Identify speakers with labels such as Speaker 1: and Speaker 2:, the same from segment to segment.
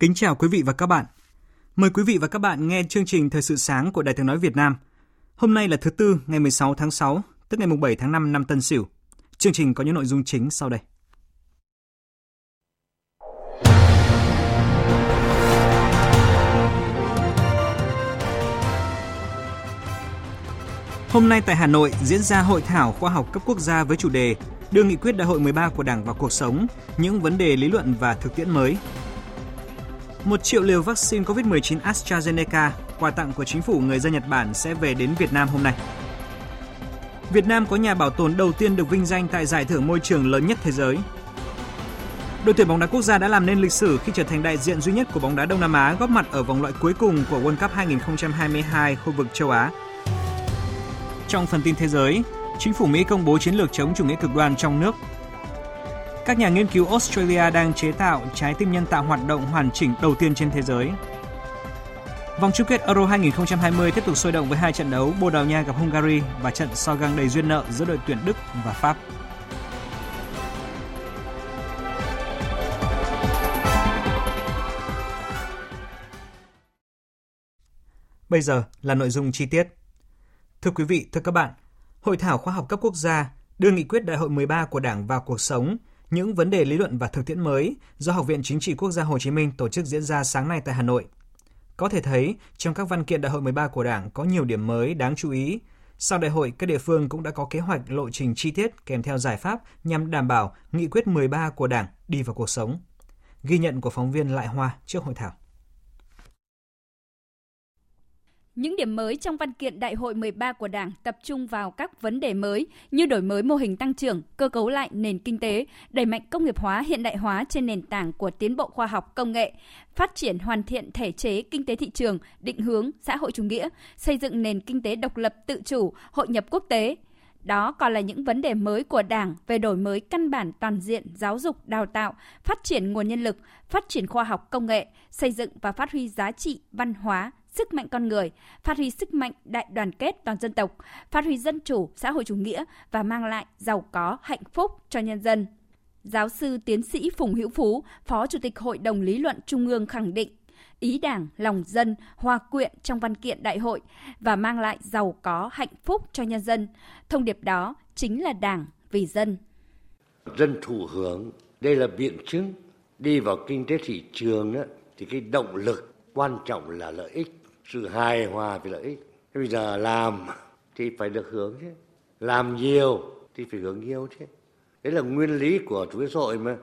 Speaker 1: Kính chào quý vị và các bạn. Mời quý vị và các bạn nghe chương trình Thời sự sáng của Đài Tiếng Nói Việt Nam. Hôm nay là thứ Tư, ngày 16 tháng 6, tức ngày 7 tháng 5 năm Tân Sửu. Chương trình có những nội dung chính sau đây. Hôm nay tại Hà Nội diễn ra hội thảo khoa học cấp quốc gia với chủ đề đưa nghị quyết đại hội 13 của Đảng vào cuộc sống, những vấn đề lý luận và thực tiễn mới 1 triệu liều vaccine COVID-19 AstraZeneca, quà tặng của chính phủ người dân Nhật Bản sẽ về đến Việt Nam hôm nay. Việt Nam có nhà bảo tồn đầu tiên được vinh danh tại giải thưởng môi trường lớn nhất thế giới. Đội tuyển bóng đá quốc gia đã làm nên lịch sử khi trở thành đại diện duy nhất của bóng đá Đông Nam Á góp mặt ở vòng loại cuối cùng của World Cup 2022 khu vực châu Á. Trong phần tin thế giới, chính phủ Mỹ công bố chiến lược chống chủ nghĩa cực đoan trong nước các nhà nghiên cứu Australia đang chế tạo trái tim nhân tạo hoạt động hoàn chỉnh đầu tiên trên thế giới. Vòng chung kết Euro 2020 tiếp tục sôi động với hai trận đấu Bồ Đào Nha gặp Hungary và trận so găng đầy duyên nợ giữa đội tuyển Đức và Pháp. Bây giờ là nội dung chi tiết. Thưa quý vị, thưa các bạn, Hội thảo khoa học cấp quốc gia đưa nghị quyết đại hội 13 của Đảng vào cuộc sống những vấn đề lý luận và thực tiễn mới do Học viện Chính trị Quốc gia Hồ Chí Minh tổ chức diễn ra sáng nay tại Hà Nội. Có thể thấy, trong các văn kiện đại hội 13 của Đảng có nhiều điểm mới đáng chú ý. Sau đại hội, các địa phương cũng đã có kế hoạch lộ trình chi tiết kèm theo giải pháp nhằm đảm bảo nghị quyết 13 của Đảng đi vào cuộc sống. Ghi nhận của phóng viên Lại Hoa trước hội thảo.
Speaker 2: Những điểm mới trong văn kiện Đại hội 13 của Đảng tập trung vào các vấn đề mới như đổi mới mô hình tăng trưởng, cơ cấu lại nền kinh tế, đẩy mạnh công nghiệp hóa hiện đại hóa trên nền tảng của tiến bộ khoa học công nghệ, phát triển hoàn thiện thể chế kinh tế thị trường, định hướng xã hội chủ nghĩa, xây dựng nền kinh tế độc lập tự chủ, hội nhập quốc tế, đó còn là những vấn đề mới của Đảng về đổi mới căn bản toàn diện giáo dục, đào tạo, phát triển nguồn nhân lực, phát triển khoa học công nghệ, xây dựng và phát huy giá trị văn hóa, sức mạnh con người, phát huy sức mạnh đại đoàn kết toàn dân tộc, phát huy dân chủ, xã hội chủ nghĩa và mang lại giàu có, hạnh phúc cho nhân dân. Giáo sư tiến sĩ Phùng Hữu Phú, Phó Chủ tịch Hội đồng Lý luận Trung ương khẳng định, ý đảng, lòng dân hòa quyện trong văn kiện đại hội và mang lại giàu có, hạnh phúc cho nhân dân. Thông điệp đó chính là đảng vì dân.
Speaker 3: Dân thụ hưởng, đây là biện chứng. Đi vào kinh tế thị trường thì cái động lực quan trọng là lợi ích sự hài hòa về lợi ích. Bây giờ làm thì phải được hưởng chứ. Làm nhiều thì phải hưởng nhiều chứ. Đấy là nguyên lý của chủ nghĩa xã hội mà.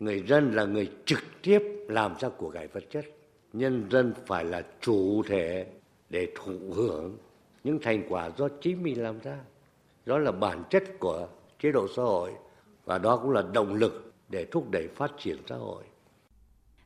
Speaker 3: Người dân là người trực tiếp làm ra của cải vật chất. Nhân dân phải là chủ thể để thụ hưởng những thành quả do chính mình làm ra. Đó là bản chất của chế độ xã hội và đó cũng là động lực để thúc đẩy phát triển xã hội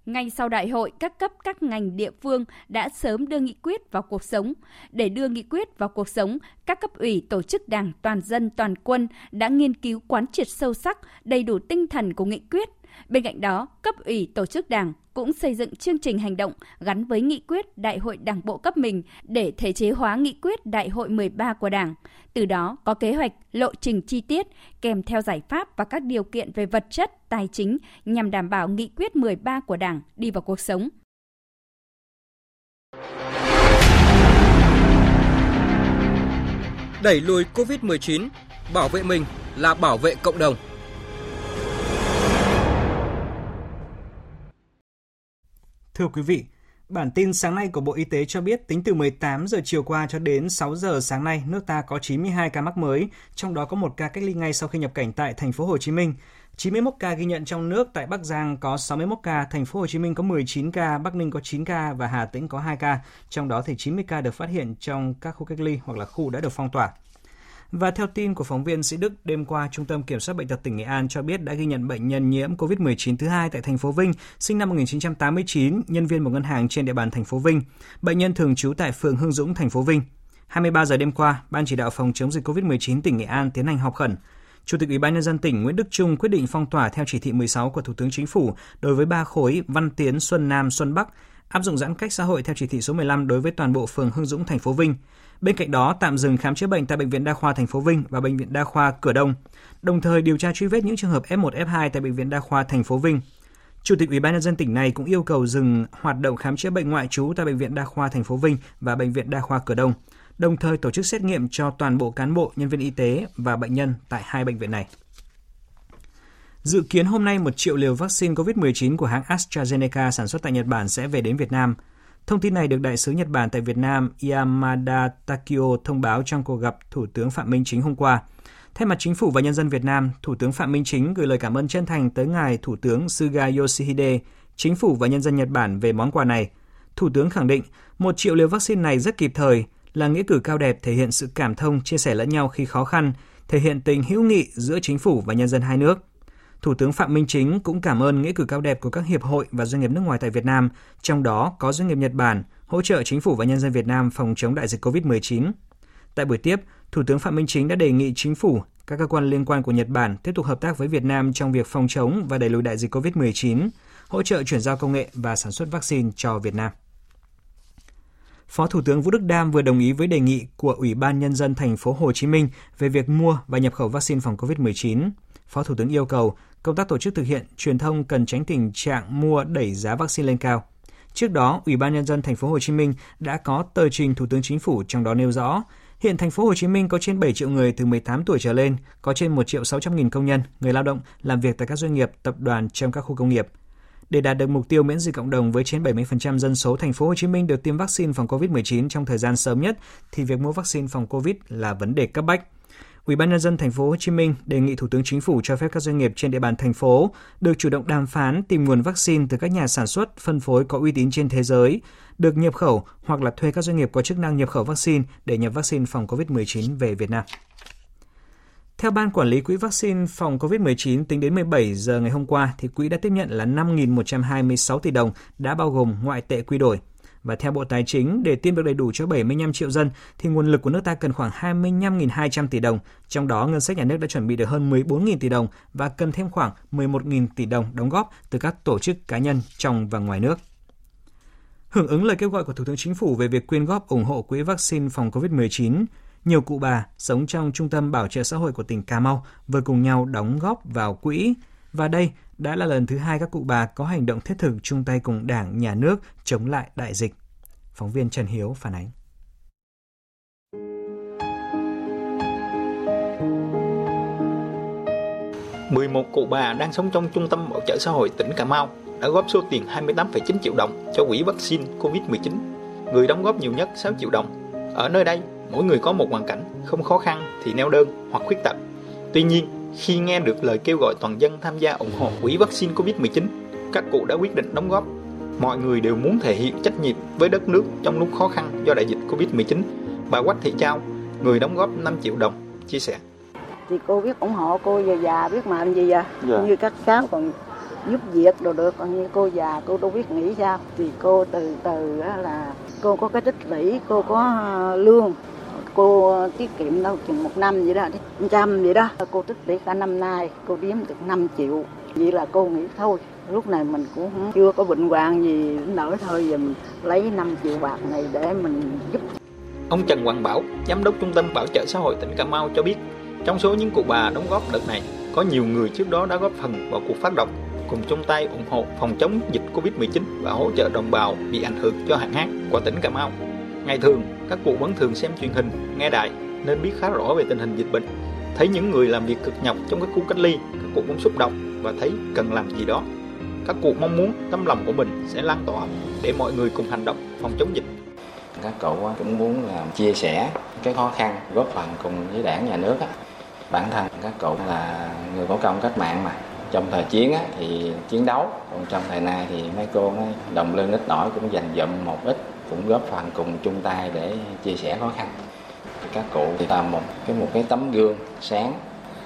Speaker 2: ngay sau đại hội, các cấp các ngành địa phương đã sớm đưa nghị quyết vào cuộc sống. Để đưa nghị quyết vào cuộc sống, các cấp ủy tổ chức đảng toàn dân toàn quân đã nghiên cứu quán triệt sâu sắc, đầy đủ tinh thần của nghị quyết. Bên cạnh đó, cấp ủy tổ chức đảng cũng xây dựng chương trình hành động gắn với nghị quyết Đại hội Đảng bộ cấp mình để thể chế hóa nghị quyết Đại hội 13 của Đảng. Từ đó có kế hoạch, lộ trình chi tiết kèm theo giải pháp và các điều kiện về vật chất, tài chính nhằm đảm bảo nghị quyết 13 của Đảng đi vào cuộc sống.
Speaker 4: Đẩy lùi COVID-19, bảo vệ mình là bảo vệ cộng đồng.
Speaker 1: Thưa quý vị, bản tin sáng nay của Bộ Y tế cho biết tính từ 18 giờ chiều qua cho đến 6 giờ sáng nay, nước ta có 92 ca mắc mới, trong đó có một ca cách ly ngay sau khi nhập cảnh tại thành phố Hồ Chí Minh 91 ca ghi nhận trong nước tại Bắc Giang có 61 ca, thành phố Hồ Chí Minh có 19 ca, Bắc Ninh có 9 ca và Hà Tĩnh có 2 ca. Trong đó thì 90 ca được phát hiện trong các khu cách ly hoặc là khu đã được phong tỏa. Và theo tin của phóng viên Sĩ Đức, đêm qua, Trung tâm Kiểm soát Bệnh tật tỉnh Nghệ An cho biết đã ghi nhận bệnh nhân nhiễm COVID-19 thứ hai tại thành phố Vinh, sinh năm 1989, nhân viên một ngân hàng trên địa bàn thành phố Vinh. Bệnh nhân thường trú tại phường Hưng Dũng, thành phố Vinh. 23 giờ đêm qua, Ban chỉ đạo phòng chống dịch COVID-19 tỉnh Nghệ An tiến hành họp khẩn. Chủ tịch Ủy ban nhân dân tỉnh Nguyễn Đức Trung quyết định phong tỏa theo chỉ thị 16 của Thủ tướng Chính phủ đối với ba khối Văn Tiến, Xuân Nam, Xuân Bắc, áp dụng giãn cách xã hội theo chỉ thị số 15 đối với toàn bộ phường Hưng Dũng thành phố Vinh. Bên cạnh đó, tạm dừng khám chữa bệnh tại bệnh viện Đa khoa thành phố Vinh và bệnh viện Đa khoa Cửa Đông, đồng thời điều tra truy vết những trường hợp F1, F2 tại bệnh viện Đa khoa thành phố Vinh. Chủ tịch Ủy ban nhân dân tỉnh này cũng yêu cầu dừng hoạt động khám chữa bệnh ngoại trú tại bệnh viện Đa khoa thành phố Vinh và bệnh viện Đa khoa Cửa Đông, đồng thời tổ chức xét nghiệm cho toàn bộ cán bộ, nhân viên y tế và bệnh nhân tại hai bệnh viện này. Dự kiến hôm nay một triệu liều vaccine COVID-19 của hãng AstraZeneca sản xuất tại Nhật Bản sẽ về đến Việt Nam. Thông tin này được Đại sứ Nhật Bản tại Việt Nam Yamada Takio thông báo trong cuộc gặp Thủ tướng Phạm Minh Chính hôm qua. Thay mặt chính phủ và nhân dân Việt Nam, Thủ tướng Phạm Minh Chính gửi lời cảm ơn chân thành tới ngài Thủ tướng Suga Yoshihide, chính phủ và nhân dân Nhật Bản về món quà này. Thủ tướng khẳng định, một triệu liều vaccine này rất kịp thời, là nghĩa cử cao đẹp thể hiện sự cảm thông, chia sẻ lẫn nhau khi khó khăn, thể hiện tình hữu nghị giữa chính phủ và nhân dân hai nước. Thủ tướng Phạm Minh Chính cũng cảm ơn nghĩa cử cao đẹp của các hiệp hội và doanh nghiệp nước ngoài tại Việt Nam, trong đó có doanh nghiệp Nhật Bản hỗ trợ chính phủ và nhân dân Việt Nam phòng chống đại dịch COVID-19. Tại buổi tiếp, Thủ tướng Phạm Minh Chính đã đề nghị chính phủ, các cơ quan liên quan của Nhật Bản tiếp tục hợp tác với Việt Nam trong việc phòng chống và đẩy lùi đại dịch COVID-19, hỗ trợ chuyển giao công nghệ và sản xuất vaccine cho Việt Nam. Phó Thủ tướng Vũ Đức Đam vừa đồng ý với đề nghị của Ủy ban nhân dân thành phố Hồ Chí Minh về việc mua và nhập khẩu vaccine phòng COVID-19. Phó Thủ tướng yêu cầu công tác tổ chức thực hiện truyền thông cần tránh tình trạng mua đẩy giá vaccine lên cao. Trước đó, Ủy ban nhân dân thành phố Hồ Chí Minh đã có tờ trình Thủ tướng Chính phủ trong đó nêu rõ, hiện thành phố Hồ Chí Minh có trên 7 triệu người từ 18 tuổi trở lên, có trên 1 triệu 600 nghìn công nhân, người lao động làm việc tại các doanh nghiệp, tập đoàn trong các khu công nghiệp. Để đạt được mục tiêu miễn dịch cộng đồng với trên 70% dân số thành phố Hồ Chí Minh được tiêm vaccine phòng COVID-19 trong thời gian sớm nhất thì việc mua vaccine phòng COVID là vấn đề cấp bách. Ủy ban nhân dân thành phố Hồ Chí Minh đề nghị Thủ tướng Chính phủ cho phép các doanh nghiệp trên địa bàn thành phố được chủ động đàm phán tìm nguồn vaccine từ các nhà sản xuất, phân phối có uy tín trên thế giới, được nhập khẩu hoặc là thuê các doanh nghiệp có chức năng nhập khẩu vaccine để nhập vaccine phòng COVID-19 về Việt Nam. Theo Ban Quản lý Quỹ vaccine phòng COVID-19, tính đến 17 giờ ngày hôm qua, thì quỹ đã tiếp nhận là 5.126 tỷ đồng, đã bao gồm ngoại tệ quy đổi. Và theo Bộ Tài chính, để tiêm được đầy đủ cho 75 triệu dân, thì nguồn lực của nước ta cần khoảng 25.200 tỷ đồng, trong đó ngân sách nhà nước đã chuẩn bị được hơn 14.000 tỷ đồng và cần thêm khoảng 11.000 tỷ đồng đóng góp từ các tổ chức cá nhân trong và ngoài nước. Hưởng ứng lời kêu gọi của Thủ tướng Chính phủ về việc quyên góp ủng hộ quỹ vaccine phòng COVID-19, nhiều cụ bà sống trong trung tâm bảo trợ xã hội của tỉnh Cà Mau vừa cùng nhau đóng góp vào quỹ. Và đây đã là lần thứ hai các cụ bà có hành động thiết thực chung tay cùng Đảng, Nhà nước chống lại đại dịch. Phóng viên Trần Hiếu phản ánh.
Speaker 5: mười một cụ bà đang sống trong trung tâm bảo trợ xã hội tỉnh Cà Mau đã góp số tiền 28,9 triệu đồng cho quỹ vaccine COVID-19. Người đóng góp nhiều nhất 6 triệu đồng. Ở nơi đây, mỗi người có một hoàn cảnh, không khó khăn thì neo đơn hoặc khuyết tật. Tuy nhiên, khi nghe được lời kêu gọi toàn dân tham gia ủng hộ quỹ vaccine COVID-19, các cụ đã quyết định đóng góp. Mọi người đều muốn thể hiện trách nhiệm với đất nước trong lúc khó khăn do đại dịch COVID-19. Bà Quách Thị Trao, người đóng góp 5 triệu đồng, chia sẻ.
Speaker 6: Thì cô biết ủng hộ cô già già biết làm gì à? Dạ. Như các cháu còn giúp việc đồ được, còn như cô già cô đâu biết nghĩ sao. Thì cô từ từ là cô có cái tích lũy, cô có ờ, lương cô tiết kiệm đâu chừng một năm vậy đó trăm vậy đó. Cô tích lũy cả năm nay cô kiếm được 5 triệu. Vậy là cô nghĩ thôi lúc này mình cũng chưa có bệnh hoạn gì nở thôi giờ mình lấy 5 triệu bạc này để mình giúp.
Speaker 5: Ông Trần Hoàng Bảo, Giám đốc Trung tâm Bảo trợ xã hội tỉnh Cà Mau cho biết, trong số những cụ bà đóng góp đợt này, có nhiều người trước đó đã góp phần vào cuộc phát động cùng chung tay ủng hộ phòng chống dịch Covid-19 và hỗ trợ đồng bào bị ảnh hưởng do hạn hán của tỉnh Cà Mau. Ngày thường, các cụ vẫn thường xem truyền hình, nghe đại nên biết khá rõ về tình hình dịch bệnh. Thấy những người làm việc cực nhọc trong các khu cách ly, các cụ cũng xúc động và thấy cần làm gì đó. Các cụ mong muốn tấm lòng của mình sẽ lan tỏa để mọi người cùng hành động phòng chống dịch.
Speaker 7: Các cụ cũng muốn là chia sẻ cái khó khăn, góp phần cùng với đảng nhà nước. Bản thân các cụ là người có công cách mạng mà trong thời chiến á, thì chiến đấu còn trong thời nay thì mấy cô đồng lương ít nổi cũng dành dụm một ít cũng góp phần cùng chung tay để chia sẻ khó khăn các cụ thì là một cái một cái tấm gương sáng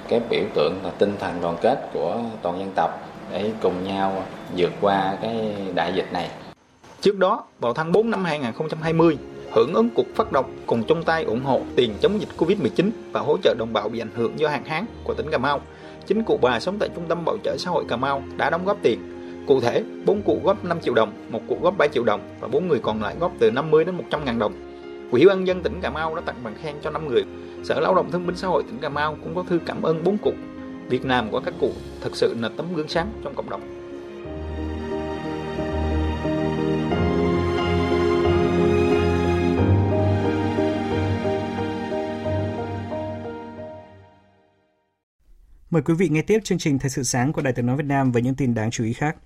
Speaker 7: cái biểu tượng là tinh thần đoàn kết của toàn dân tộc để cùng nhau vượt qua cái đại dịch này.
Speaker 5: Trước đó, vào tháng 4 năm 2020, hưởng ứng cuộc phát động cùng chung tay ủng hộ tiền chống dịch Covid-19 và hỗ trợ đồng bào bị ảnh hưởng do hạn hán của tỉnh Cà Mau. Chính cụ bà sống tại trung tâm bảo trợ xã hội Cà Mau đã đóng góp tiền. Cụ thể, 4 cụ góp 5 triệu đồng, một cụ góp 3 triệu đồng và 4 người còn lại góp từ 50 đến 100 ngàn đồng. Quỹ ban dân tỉnh Cà Mau đã tặng bằng khen cho 5 người. Sở Lao động Thương binh Xã hội tỉnh Cà Mau cũng có thư cảm ơn 4 cụ. Việc làm của các cụ thật sự là tấm gương sáng trong cộng đồng.
Speaker 1: Mời quý vị nghe tiếp chương trình Thời sự sáng của Đài tiếng nói Việt Nam với những tin đáng chú ý khác.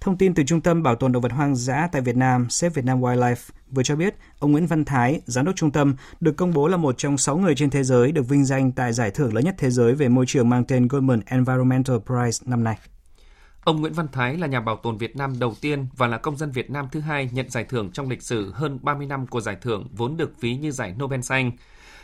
Speaker 1: Thông tin từ Trung tâm Bảo tồn Động vật hoang dã tại Việt Nam, Save Vietnam Wildlife, vừa cho biết ông Nguyễn Văn Thái, giám đốc trung tâm, được công bố là một trong 6 người trên thế giới được vinh danh tại giải thưởng lớn nhất thế giới về môi trường mang tên Goldman Environmental Prize năm nay.
Speaker 8: Ông Nguyễn Văn Thái là nhà bảo tồn Việt Nam đầu tiên và là công dân Việt Nam thứ hai nhận giải thưởng trong lịch sử hơn 30 năm của giải thưởng vốn được ví như giải Nobel xanh.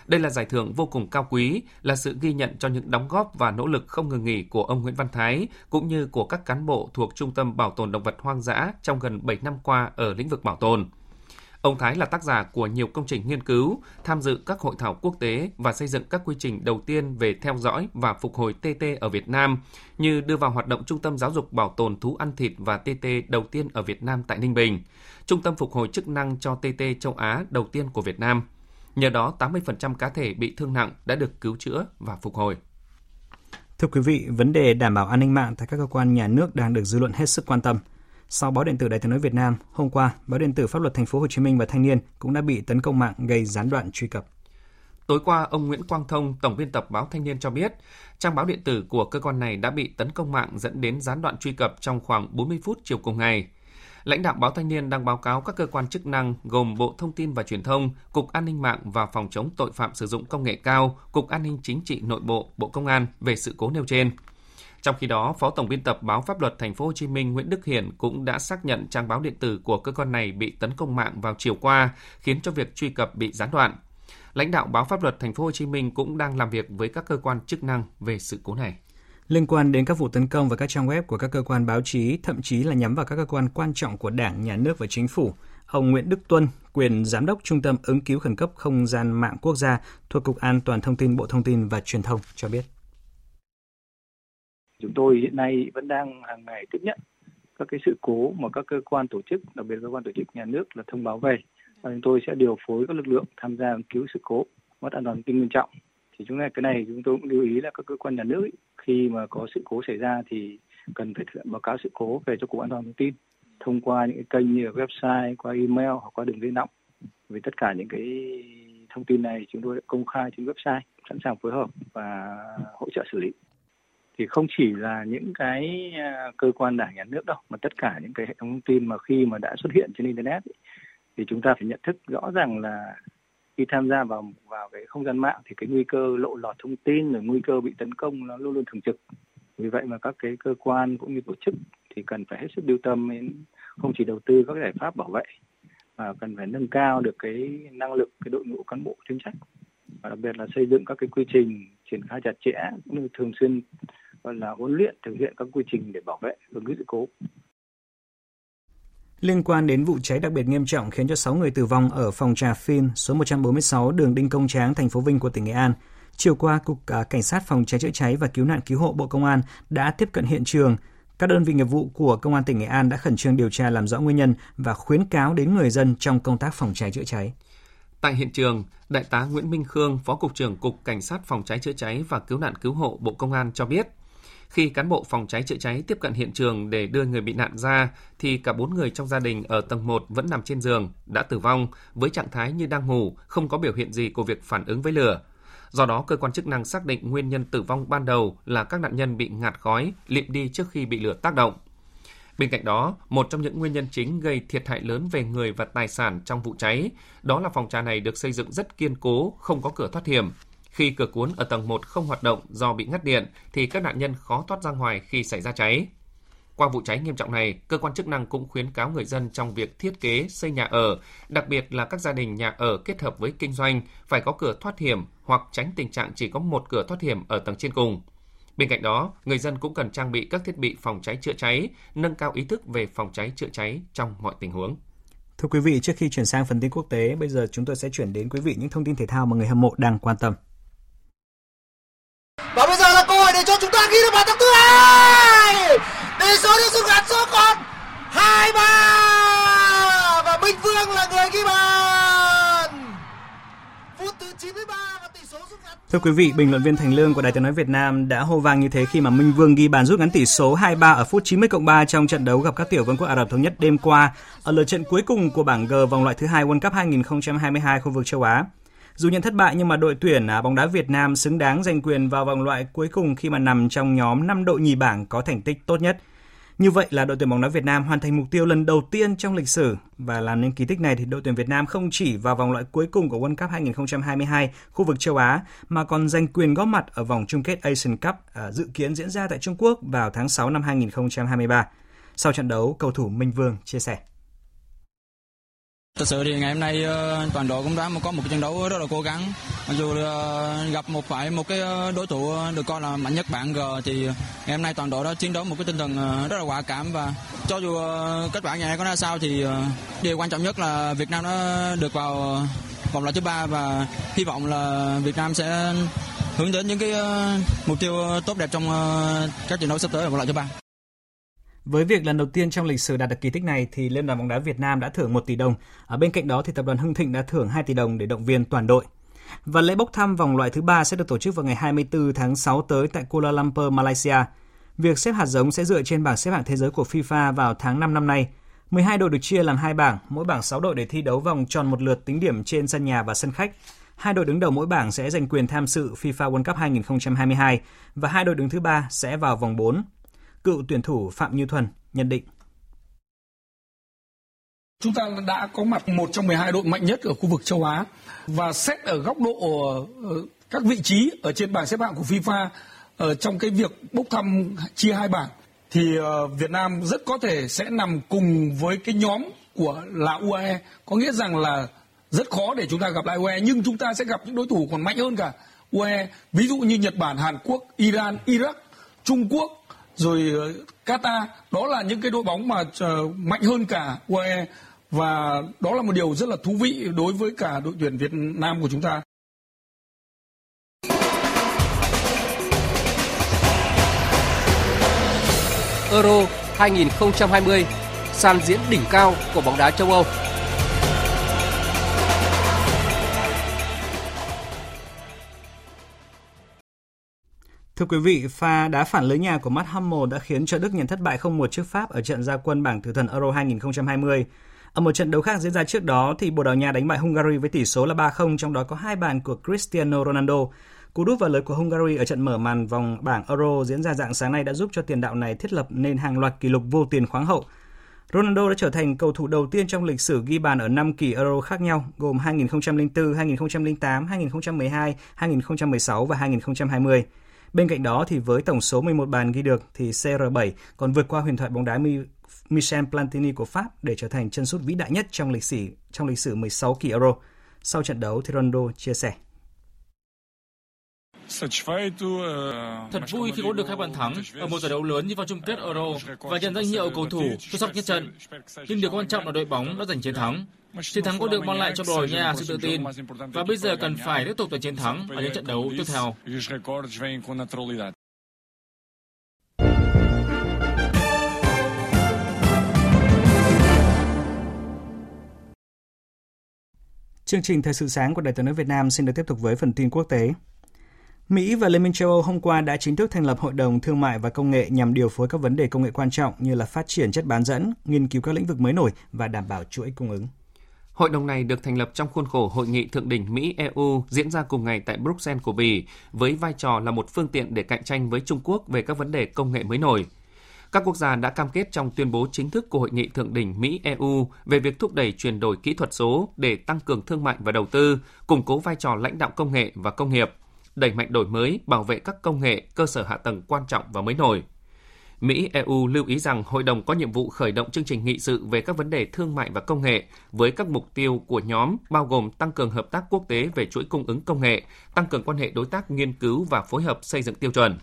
Speaker 8: Đây là giải thưởng vô cùng cao quý, là sự ghi nhận cho những đóng góp và nỗ lực không ngừng nghỉ của ông Nguyễn Văn Thái, cũng như của các cán bộ thuộc Trung tâm Bảo tồn Động vật Hoang dã trong gần 7 năm qua ở lĩnh vực bảo tồn. Ông Thái là tác giả của nhiều công trình nghiên cứu, tham dự các hội thảo quốc tế và xây dựng các quy trình đầu tiên về theo dõi và phục hồi TT ở Việt Nam, như đưa vào hoạt động Trung tâm Giáo dục Bảo tồn Thú ăn thịt và TT đầu tiên ở Việt Nam tại Ninh Bình, Trung tâm Phục hồi chức năng cho TT châu Á đầu tiên của Việt Nam – Nhờ đó, 80% cá thể bị thương nặng đã được cứu chữa và phục hồi.
Speaker 1: Thưa quý vị, vấn đề đảm bảo an ninh mạng tại các cơ quan nhà nước đang được dư luận hết sức quan tâm. Sau báo điện tử Đài tiếng nói Việt Nam, hôm qua, báo điện tử Pháp luật Thành phố Hồ Chí Minh và Thanh niên cũng đã bị tấn công mạng gây gián đoạn truy cập.
Speaker 8: Tối qua, ông Nguyễn Quang Thông, tổng biên tập báo Thanh niên cho biết, trang báo điện tử của cơ quan này đã bị tấn công mạng dẫn đến gián đoạn truy cập trong khoảng 40 phút chiều cùng ngày. Lãnh đạo báo Thanh niên đang báo cáo các cơ quan chức năng gồm Bộ Thông tin và Truyền thông, Cục An ninh mạng và Phòng chống tội phạm sử dụng công nghệ cao, Cục An ninh chính trị nội bộ, Bộ Công an về sự cố nêu trên. Trong khi đó, Phó Tổng biên tập báo Pháp luật Thành phố Hồ Chí Minh Nguyễn Đức Hiển cũng đã xác nhận trang báo điện tử của cơ quan này bị tấn công mạng vào chiều qua, khiến cho việc truy cập bị gián đoạn. Lãnh đạo báo Pháp luật Thành phố Hồ Chí Minh cũng đang làm việc với các cơ quan chức năng về sự cố này
Speaker 1: liên quan đến các vụ tấn công vào các trang web của các cơ quan báo chí, thậm chí là nhắm vào các cơ quan quan trọng của Đảng, Nhà nước và Chính phủ. Ông Nguyễn Đức Tuân, quyền Giám đốc Trung tâm ứng cứu khẩn cấp không gian mạng quốc gia thuộc Cục An toàn Thông tin Bộ Thông tin và Truyền thông cho biết.
Speaker 9: Chúng tôi hiện nay vẫn đang hàng ngày tiếp nhận các cái sự cố mà các cơ quan tổ chức, đặc biệt cơ quan tổ chức nhà nước là thông báo về. Và chúng tôi sẽ điều phối các lực lượng tham gia cứu sự cố mất an toàn tin nghiêm trọng thì chúng ta cái này chúng tôi cũng lưu ý là các cơ quan nhà nước ý, khi mà có sự cố xảy ra thì cần phải thực hiện báo cáo sự cố về cho cục an toàn thông tin thông qua những cái kênh như website qua email hoặc qua đường dây nóng. Vì tất cả những cái thông tin này chúng tôi đã công khai trên website sẵn sàng phối hợp và hỗ trợ xử lý. Thì không chỉ là những cái à, cơ quan đảng nhà nước đâu mà tất cả những cái hệ thống thông tin mà khi mà đã xuất hiện trên internet ý, thì chúng ta phải nhận thức rõ ràng là khi tham gia vào vào cái không gian mạng thì cái nguy cơ lộ lọt thông tin, rồi nguy cơ bị tấn công nó luôn luôn thường trực. Vì vậy mà các cái cơ quan cũng như tổ chức thì cần phải hết sức lưu tâm đến không chỉ đầu tư các giải pháp bảo vệ, mà cần phải nâng cao được cái năng lực, cái đội ngũ cán bộ chuyên trách. Và đặc biệt là xây dựng các cái quy trình triển khai chặt chẽ, cũng như thường xuyên, gọi là huấn luyện, thực hiện các quy trình để bảo vệ ứng sự cố.
Speaker 1: Liên quan đến vụ cháy đặc biệt nghiêm trọng khiến cho 6 người tử vong ở phòng trà phim số 146 đường Đinh Công Tráng, thành phố Vinh của tỉnh Nghệ An, chiều qua Cục à, Cảnh sát Phòng cháy chữa cháy và Cứu nạn Cứu hộ Bộ Công an đã tiếp cận hiện trường. Các đơn vị nghiệp vụ của Công an tỉnh Nghệ An đã khẩn trương điều tra làm rõ nguyên nhân và khuyến cáo đến người dân trong công tác phòng cháy chữa cháy.
Speaker 8: Tại hiện trường, Đại tá Nguyễn Minh Khương, Phó Cục trưởng Cục Cảnh sát Phòng cháy chữa cháy và Cứu nạn Cứu hộ Bộ Công an cho biết, khi cán bộ phòng cháy chữa cháy tiếp cận hiện trường để đưa người bị nạn ra, thì cả bốn người trong gia đình ở tầng 1 vẫn nằm trên giường, đã tử vong, với trạng thái như đang ngủ, không có biểu hiện gì của việc phản ứng với lửa. Do đó, cơ quan chức năng xác định nguyên nhân tử vong ban đầu là các nạn nhân bị ngạt khói, lịm đi trước khi bị lửa tác động. Bên cạnh đó, một trong những nguyên nhân chính gây thiệt hại lớn về người và tài sản trong vụ cháy, đó là phòng trà này được xây dựng rất kiên cố, không có cửa thoát hiểm. Khi cửa cuốn ở tầng 1 không hoạt động do bị ngắt điện thì các nạn nhân khó thoát ra ngoài khi xảy ra cháy. Qua vụ cháy nghiêm trọng này, cơ quan chức năng cũng khuyến cáo người dân trong việc thiết kế xây nhà ở, đặc biệt là các gia đình nhà ở kết hợp với kinh doanh phải có cửa thoát hiểm hoặc tránh tình trạng chỉ có một cửa thoát hiểm ở tầng trên cùng. Bên cạnh đó, người dân cũng cần trang bị các thiết bị phòng cháy chữa cháy, nâng cao ý thức về phòng cháy chữa cháy trong mọi tình huống.
Speaker 1: Thưa quý vị, trước khi chuyển sang phần tin quốc tế, bây giờ chúng tôi sẽ chuyển đến quý vị những thông tin thể thao mà người hâm mộ đang quan tâm.
Speaker 10: Và bây giờ là cơ hội ta ghi được bàn thắng thứ hai. Tỷ số được rút ngắn số còn 2-3 và Minh Vương là người ghi bàn. Phút thứ 93 và tỷ số rút ngắn.
Speaker 1: Thưa quý vị, bình luận viên Thành Lương của Đài Tiếng nói Việt Nam đã hô vang như thế khi mà Minh Vương ghi bàn rút ngắn tỷ số 2-3 ở phút 90 cộng 3 trong trận đấu gặp các tiểu vương quốc Ả Rập thống nhất đêm qua ở lượt trận cuối cùng của bảng G vòng loại thứ hai World Cup 2022 khu vực châu Á. Dù nhận thất bại nhưng mà đội tuyển à, bóng đá Việt Nam xứng đáng giành quyền vào vòng loại cuối cùng khi mà nằm trong nhóm 5 đội nhì bảng có thành tích tốt nhất. Như vậy là đội tuyển bóng đá Việt Nam hoàn thành mục tiêu lần đầu tiên trong lịch sử và làm nên kỳ tích này thì đội tuyển Việt Nam không chỉ vào vòng loại cuối cùng của World Cup 2022 khu vực châu Á mà còn giành quyền góp mặt ở vòng chung kết Asian Cup à, dự kiến diễn ra tại Trung Quốc vào tháng 6 năm 2023. Sau trận đấu, cầu thủ Minh Vương chia sẻ.
Speaker 11: Thật sự thì ngày hôm nay ờ, toàn đội cũng đã có một trận đấu rất là cố gắng. Mặc dù gặp một phải một cái ờ, đối thủ ờ, được coi là mạnh nhất bảng G thì ngày hôm nay toàn đội đã chiến đấu một cái tinh thần rất là quả cảm và cho dù kết quả ngày nay có ra sao thì điều quan trọng nhất là Việt Nam đã được vào vòng loại thứ ba và hy vọng là Việt Nam sẽ hướng đến những cái mục tiêu tốt đẹp trong các trận đấu sắp tới ở vòng loại thứ ba.
Speaker 1: Với việc lần đầu tiên trong lịch sử đạt được kỳ tích này thì Liên đoàn bóng đá Việt Nam đã thưởng 1 tỷ đồng. Ở bên cạnh đó thì tập đoàn Hưng Thịnh đã thưởng 2 tỷ đồng để động viên toàn đội. Và lễ bốc thăm vòng loại thứ ba sẽ được tổ chức vào ngày 24 tháng 6 tới tại Kuala Lumpur, Malaysia. Việc xếp hạt giống sẽ dựa trên bảng xếp hạng thế giới của FIFA vào tháng 5 năm nay. 12 đội được chia làm hai bảng, mỗi bảng 6 đội để thi đấu vòng tròn một lượt tính điểm trên sân nhà và sân khách. Hai đội đứng đầu mỗi bảng sẽ giành quyền tham dự FIFA World Cup 2022 và hai đội đứng thứ ba sẽ vào vòng 4 cựu tuyển thủ Phạm Như Thuần nhận định.
Speaker 12: Chúng ta đã có mặt một trong 12 đội mạnh nhất ở khu vực châu Á và xét ở góc độ ờ, các vị trí ở trên bảng xếp hạng của FIFA ở trong cái việc bốc thăm chia hai bảng thì ờ, Việt Nam rất có thể sẽ nằm cùng với cái nhóm của là UAE có nghĩa rằng là rất khó để chúng ta gặp lại UAE nhưng chúng ta sẽ gặp những đối thủ còn mạnh hơn cả UAE ví dụ như Nhật Bản, Hàn Quốc, Iran, Iraq, Trung Quốc rồi ờ, Qatar, đó là những cái đội bóng mà ờ, mạnh hơn cả UAE và đó là một điều rất là thú vị đối với cả đội tuyển Việt Nam của chúng ta.
Speaker 4: Euro 2020 sàn diễn đỉnh cao của bóng đá châu Âu.
Speaker 1: Thưa quý vị, pha đá phản lưới nhà của Matt Hummel đã khiến cho Đức nhận thất bại 0-1 trước Pháp ở trận gia quân bảng tử thần Euro 2020. Ở một trận đấu khác diễn ra trước đó thì Bồ Đào Nha đánh bại Hungary với tỷ số là 3-0, trong đó có hai bàn của Cristiano Ronaldo. Cú đúp vào lưới của Hungary ở trận mở màn vòng bảng Euro diễn ra dạng sáng nay đã giúp cho tiền đạo này thiết lập nên hàng loạt kỷ lục vô tiền khoáng hậu. Ronaldo đã trở thành cầu thủ đầu tiên trong lịch sử ghi bàn ở 5 kỳ Euro khác nhau, gồm 2004, 2008, 2012, 2016 và 2020. Bên cạnh đó thì với tổng số 11 bàn ghi được thì CR7 còn vượt qua huyền thoại bóng đá Michel Platini của Pháp để trở thành chân sút vĩ đại nhất trong lịch sử, trong lịch sử 16 kỳ Euro. Sau trận đấu thì Ronaldo chia sẻ.
Speaker 13: Thật vui khi có được hai bàn thắng ở một giải đấu lớn như vào chung kết Euro và nhận danh hiệu cầu thủ xuất sắc nhất trận. Nhưng điều quan trọng là đội bóng đã giành chiến thắng. Chiến thắng có được mang lại cho Bồ Đào Nha sự tự tin và bây giờ cần phải tiếp tục giành chiến thắng ở những trận đấu tiếp theo.
Speaker 1: Chương trình Thời sự sáng của Đài tiếng nói Việt Nam xin được tiếp tục với phần tin quốc tế. Mỹ và Liên minh châu Âu hôm qua đã chính thức thành lập Hội đồng Thương mại và Công nghệ nhằm điều phối các vấn đề công nghệ quan trọng như là phát triển chất bán dẫn, nghiên cứu các lĩnh vực mới nổi và đảm bảo chuỗi cung ứng.
Speaker 8: Hội đồng này được thành lập trong khuôn khổ Hội nghị Thượng đỉnh Mỹ-EU diễn ra cùng ngày tại Bruxelles của Bỉ, với vai trò là một phương tiện để cạnh tranh với Trung Quốc về các vấn đề công nghệ mới nổi. Các quốc gia đã cam kết trong tuyên bố chính thức của Hội nghị Thượng đỉnh Mỹ-EU về việc thúc đẩy chuyển đổi kỹ thuật số để tăng cường thương mại và đầu tư, củng cố vai trò lãnh đạo công nghệ và công nghiệp – đẩy mạnh đổi mới, bảo vệ các công nghệ, cơ sở hạ tầng quan trọng và mới nổi. Mỹ, EU lưu ý rằng hội đồng có nhiệm vụ khởi động chương trình nghị sự về các vấn đề thương mại và công nghệ với các mục tiêu của nhóm bao gồm tăng cường hợp tác quốc tế về chuỗi cung ứng công nghệ, tăng cường quan hệ đối tác nghiên cứu và phối hợp xây dựng tiêu chuẩn.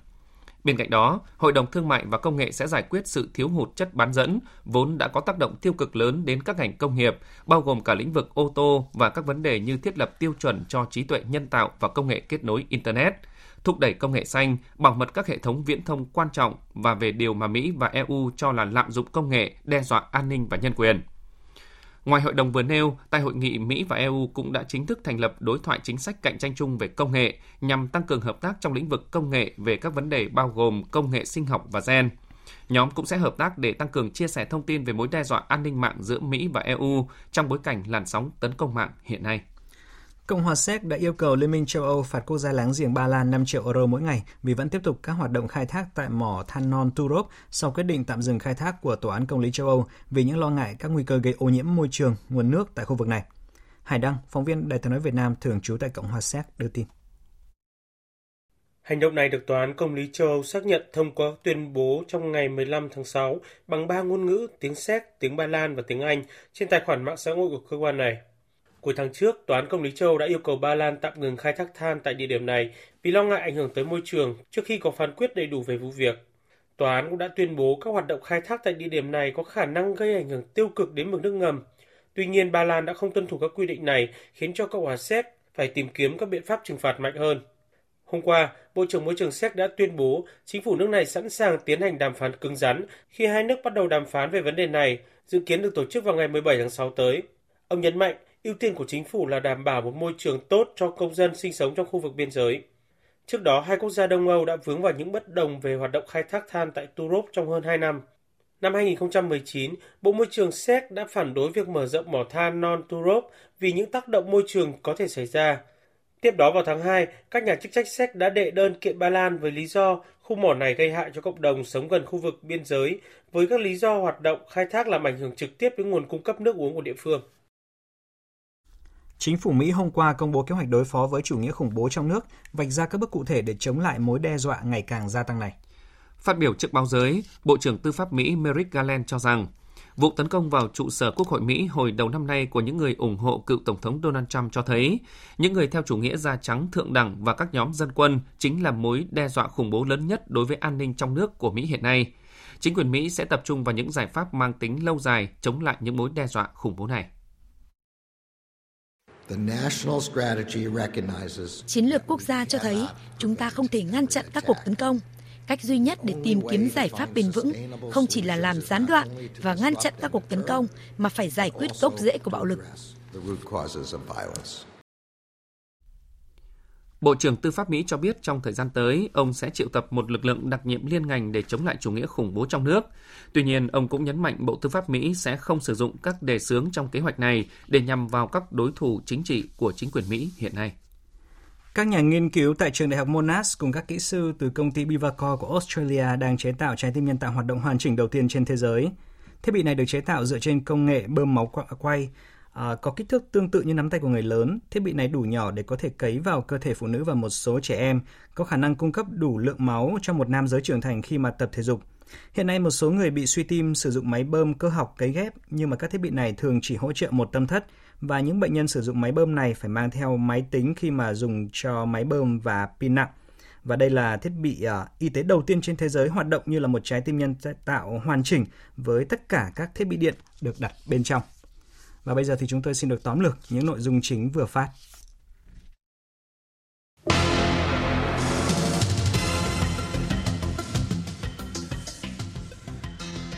Speaker 8: Bên cạnh đó, Hội đồng Thương mại và Công nghệ sẽ giải quyết sự thiếu hụt chất bán dẫn, vốn đã có tác động tiêu cực lớn đến các ngành công nghiệp, bao gồm cả lĩnh vực ô tô và các vấn đề như thiết lập tiêu chuẩn cho trí tuệ nhân tạo và công nghệ kết nối Internet, thúc đẩy công nghệ xanh, bảo mật các hệ thống viễn thông quan trọng và về điều mà Mỹ và EU cho là lạm dụng công nghệ, đe dọa an ninh và nhân quyền. Ngoài hội đồng vừa nêu, tại hội nghị Mỹ và EU cũng đã chính thức thành lập đối thoại chính sách cạnh tranh chung về công nghệ nhằm tăng cường hợp tác trong lĩnh vực công nghệ về các vấn đề bao gồm công nghệ sinh học và gen. Nhóm cũng sẽ hợp tác để tăng cường chia sẻ thông tin về mối đe dọa an ninh mạng giữa Mỹ và EU trong bối cảnh làn sóng tấn công mạng hiện nay.
Speaker 1: Cộng hòa Séc đã yêu cầu Liên minh châu Âu phạt quốc gia láng giềng Ba Lan 5 triệu euro mỗi ngày vì vẫn tiếp tục các hoạt động khai thác tại mỏ than non Turov sau quyết định tạm dừng khai thác của Tòa án Công lý châu Âu vì những lo ngại các nguy cơ gây ô nhiễm môi trường, nguồn nước tại khu vực này. Hải Đăng, phóng viên Đài tiếng nói Việt Nam thường trú tại Cộng hòa Séc đưa tin.
Speaker 14: Hành động này được Tòa án Công lý châu Âu xác nhận thông qua tuyên bố trong ngày 15 tháng 6 bằng ba ngôn ngữ tiếng Séc, tiếng Ba Lan và tiếng Anh trên tài khoản mạng xã hội của cơ quan này. Cuối tháng trước, Tòa án Công lý châu đã yêu cầu Ba Lan tạm ngừng khai thác than tại địa điểm này vì lo ngại ảnh hưởng tới môi trường trước khi có phán quyết đầy đủ về vụ việc. Tòa án cũng đã tuyên bố các hoạt động khai thác tại địa điểm này có khả năng gây ảnh hưởng tiêu cực đến mực nước ngầm. Tuy nhiên, Ba Lan đã không tuân thủ các quy định này, khiến cho Cộng hòa Séc phải tìm kiếm các biện pháp trừng phạt mạnh hơn. Hôm qua, Bộ trưởng Môi trường Séc đã tuyên bố chính phủ nước này sẵn sàng tiến hành đàm phán cứng rắn khi hai nước bắt đầu đàm phán về vấn đề này, dự kiến được tổ chức vào ngày 17 tháng 6 tới. Ông nhấn mạnh ưu tiên của chính phủ là đảm bảo một môi trường tốt cho công dân sinh sống trong khu vực biên giới. Trước đó, hai quốc gia Đông Âu đã vướng vào những bất đồng về hoạt động khai thác than tại Turov trong hơn 2 năm. Năm 2019, Bộ Môi trường Séc đã phản đối việc mở rộng mỏ than non Turov vì những tác động môi trường có thể xảy ra. Tiếp đó vào tháng 2, các nhà chức trách Séc đã đệ đơn kiện Ba Lan với lý do khu mỏ này gây hại cho cộng đồng sống gần khu vực biên giới với các lý do hoạt động khai thác làm ảnh hưởng trực tiếp đến nguồn cung cấp nước uống của địa phương.
Speaker 1: Chính phủ Mỹ hôm qua công bố kế hoạch đối phó với chủ nghĩa khủng bố trong nước, vạch ra các bước cụ thể để chống lại mối đe dọa ngày càng gia tăng này.
Speaker 8: Phát biểu trước báo giới, Bộ trưởng Tư pháp Mỹ Merrick Garland cho rằng vụ tấn công vào trụ sở Quốc hội Mỹ hồi đầu năm nay của những người ủng hộ cựu Tổng thống Donald Trump cho thấy những người theo chủ nghĩa da trắng thượng đẳng và các nhóm dân quân chính là mối đe dọa khủng bố lớn nhất đối với an ninh trong nước của Mỹ hiện nay. Chính quyền Mỹ sẽ tập trung vào những giải pháp mang tính lâu dài chống lại những mối đe dọa khủng bố này.
Speaker 15: Chiến lược quốc gia cho thấy chúng ta không thể ngăn chặn các cuộc tấn công. Cách duy nhất để tìm kiếm giải pháp bền vững không chỉ là làm gián đoạn và ngăn chặn các cuộc tấn công mà phải giải quyết gốc rễ của bạo lực.
Speaker 8: Bộ trưởng Tư pháp Mỹ cho biết trong thời gian tới, ông sẽ triệu tập một lực lượng đặc nhiệm liên ngành để chống lại chủ nghĩa khủng bố trong nước. Tuy nhiên, ông cũng nhấn mạnh Bộ Tư pháp Mỹ sẽ không sử dụng các đề xướng trong kế hoạch này để nhằm vào các đối thủ chính trị của chính quyền Mỹ hiện nay.
Speaker 1: Các nhà nghiên cứu tại trường đại học Monash cùng các kỹ sư từ công ty Bivacor của Australia đang chế tạo trái tim nhân tạo hoạt động hoàn chỉnh đầu tiên trên thế giới. Thiết bị này được chế tạo dựa trên công nghệ bơm máu quay à, có kích thước tương tự như nắm tay của người lớn. Thiết bị này đủ nhỏ để có thể cấy vào cơ thể phụ nữ và một số trẻ em, có khả năng cung cấp đủ lượng máu cho một nam giới trưởng thành khi mà tập thể dục. Hiện nay một số người bị suy tim sử dụng máy bơm cơ học cấy ghép, nhưng mà các thiết bị này thường chỉ hỗ trợ một tâm thất và những bệnh nhân sử dụng máy bơm này phải mang theo máy tính khi mà dùng cho máy bơm và pin nặng. Và đây là thiết bị uh, y tế đầu tiên trên thế giới hoạt động như là một trái tim nhân tạo hoàn chỉnh với tất cả các thiết bị điện được đặt bên trong. Và bây giờ thì chúng tôi xin được tóm lược những nội dung chính vừa phát.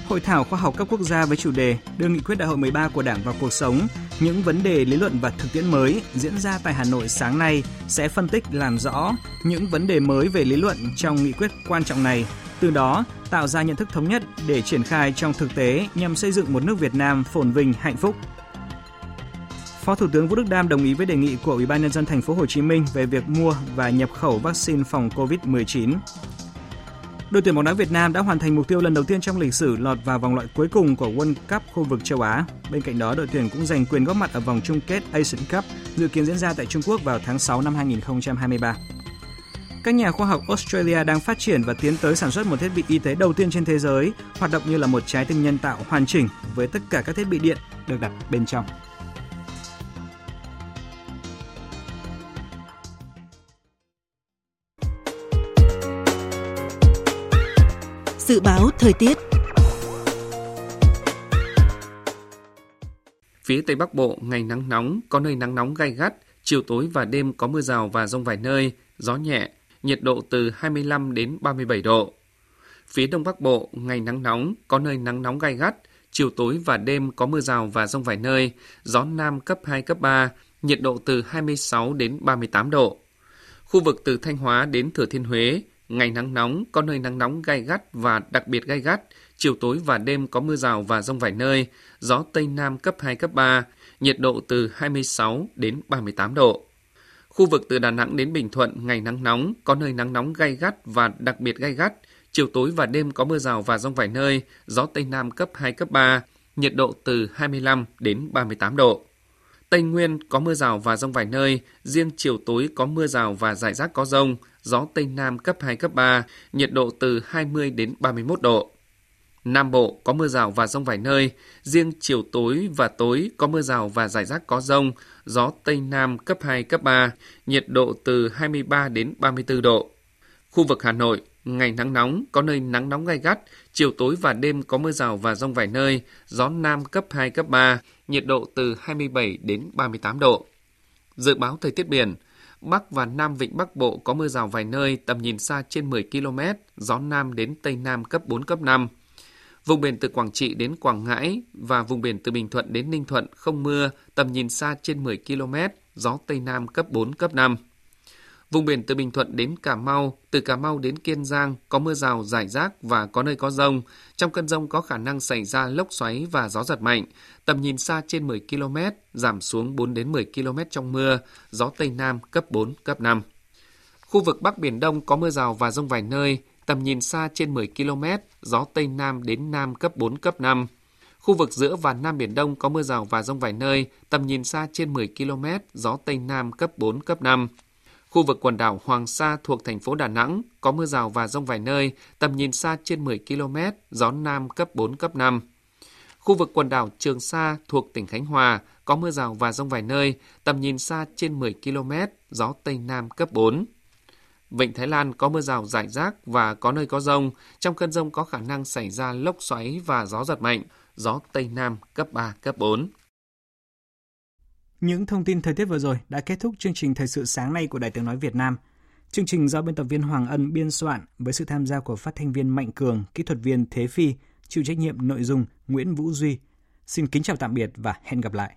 Speaker 1: Hội thảo khoa học cấp quốc gia với chủ đề đưa nghị quyết đại hội 13 của Đảng vào cuộc sống, những vấn đề lý luận và thực tiễn mới diễn ra tại Hà Nội sáng nay sẽ phân tích làm rõ những vấn đề mới về lý luận trong nghị quyết quan trọng này, từ đó tạo ra nhận thức thống nhất để triển khai trong thực tế nhằm xây dựng một nước Việt Nam phồn vinh hạnh phúc. Phó Thủ tướng Vũ Đức Đam đồng ý với đề nghị của Ủy ban nhân dân thành phố Hồ Chí Minh về việc mua và nhập khẩu vaccine phòng COVID-19. Đội tuyển bóng đá Việt Nam đã hoàn thành mục tiêu lần đầu tiên trong lịch sử lọt vào vòng loại cuối cùng của World Cup khu vực châu Á. Bên cạnh đó, đội tuyển cũng giành quyền góp mặt ở vòng chung kết Asian Cup dự kiến diễn ra tại Trung Quốc vào tháng 6 năm 2023. Các nhà khoa học Australia đang phát triển và tiến tới sản xuất một thiết bị y tế đầu tiên trên thế giới, hoạt động như là một trái tim nhân tạo hoàn chỉnh với tất cả các thiết bị điện được đặt bên trong.
Speaker 16: Dự báo thời tiết
Speaker 8: Phía Tây Bắc Bộ, ngày nắng nóng, có nơi nắng nóng gai gắt, chiều tối và đêm có mưa rào và rông vài nơi, gió nhẹ, nhiệt độ từ 25 đến 37 độ. Phía Đông Bắc Bộ, ngày nắng nóng, có nơi nắng nóng gai gắt, chiều tối và đêm có mưa rào và rông vài nơi, gió Nam cấp 2, cấp 3, nhiệt độ từ 26 đến 38 độ. Khu vực từ Thanh Hóa đến Thừa Thiên Huế, ngày nắng nóng, có nơi nắng nóng gai gắt và đặc biệt gai gắt, chiều tối và đêm có mưa rào và rông vài nơi, gió Tây Nam cấp 2, cấp 3, nhiệt độ từ 26 đến 38 độ. Khu vực từ Đà Nẵng đến Bình Thuận, ngày nắng nóng, có nơi nắng nóng gai gắt và đặc biệt gai gắt, chiều tối và đêm có mưa rào và rông vài nơi, gió Tây Nam cấp 2, cấp 3, nhiệt độ từ 25 đến 38 độ. Tây Nguyên có mưa rào và rông vài nơi, riêng chiều tối có mưa rào và rải rác có rông, gió Tây Nam cấp 2, cấp 3, nhiệt độ từ 20 đến 31 độ. Nam Bộ có mưa rào và rông vài nơi, riêng chiều tối và tối có mưa rào và rải rác có rông, gió Tây Nam cấp 2, cấp 3, nhiệt độ từ 23 đến 34 độ. Khu vực Hà Nội, ngày nắng nóng, có nơi nắng nóng gai gắt, chiều tối và đêm có mưa rào và rông vài nơi, gió Nam cấp 2, cấp 3, nhiệt độ từ 27 đến 38 độ. Dự báo thời tiết biển, Bắc và Nam Vịnh Bắc Bộ có mưa rào vài nơi, tầm nhìn xa trên 10 km, gió Nam đến Tây Nam cấp 4, cấp 5. Vùng biển từ Quảng Trị đến Quảng Ngãi và vùng biển từ Bình Thuận đến Ninh Thuận không mưa, tầm nhìn xa trên 10 km, gió Tây Nam cấp 4, cấp 5. Vùng biển từ Bình Thuận đến Cà Mau, từ Cà Mau đến Kiên Giang có mưa rào rải rác và có nơi có rông. Trong cơn rông có khả năng xảy ra lốc xoáy và gió giật mạnh. Tầm nhìn xa trên 10 km, giảm xuống 4 đến 10 km trong mưa, gió Tây Nam cấp 4, cấp 5. Khu vực Bắc Biển Đông có mưa rào và rông vài nơi, tầm nhìn xa trên 10 km, gió Tây Nam đến Nam cấp 4, cấp 5. Khu vực giữa và Nam Biển Đông có mưa rào và rông vài nơi, tầm nhìn xa trên 10 km, gió Tây Nam cấp 4, cấp 5. Khu vực quần đảo Hoàng Sa thuộc thành phố Đà Nẵng có mưa rào và rông vài nơi, tầm nhìn xa trên 10 km, gió Nam cấp 4, cấp 5. Khu vực quần đảo Trường Sa thuộc tỉnh Khánh Hòa có mưa rào và rông vài nơi, tầm nhìn xa trên 10 km, gió Tây Nam cấp 4. Vịnh Thái Lan có mưa rào rải rác và có nơi có rông. Trong cơn rông có khả năng xảy ra lốc xoáy và gió giật mạnh, gió Tây Nam cấp 3, cấp 4.
Speaker 1: Những thông tin thời tiết vừa rồi đã kết thúc chương trình Thời sự sáng nay của Đài Tiếng Nói Việt Nam. Chương trình do biên tập viên Hoàng Ân biên soạn với sự tham gia của phát thanh viên Mạnh Cường, kỹ thuật viên Thế Phi, chịu trách nhiệm nội dung Nguyễn Vũ Duy. Xin kính chào tạm biệt và hẹn gặp lại.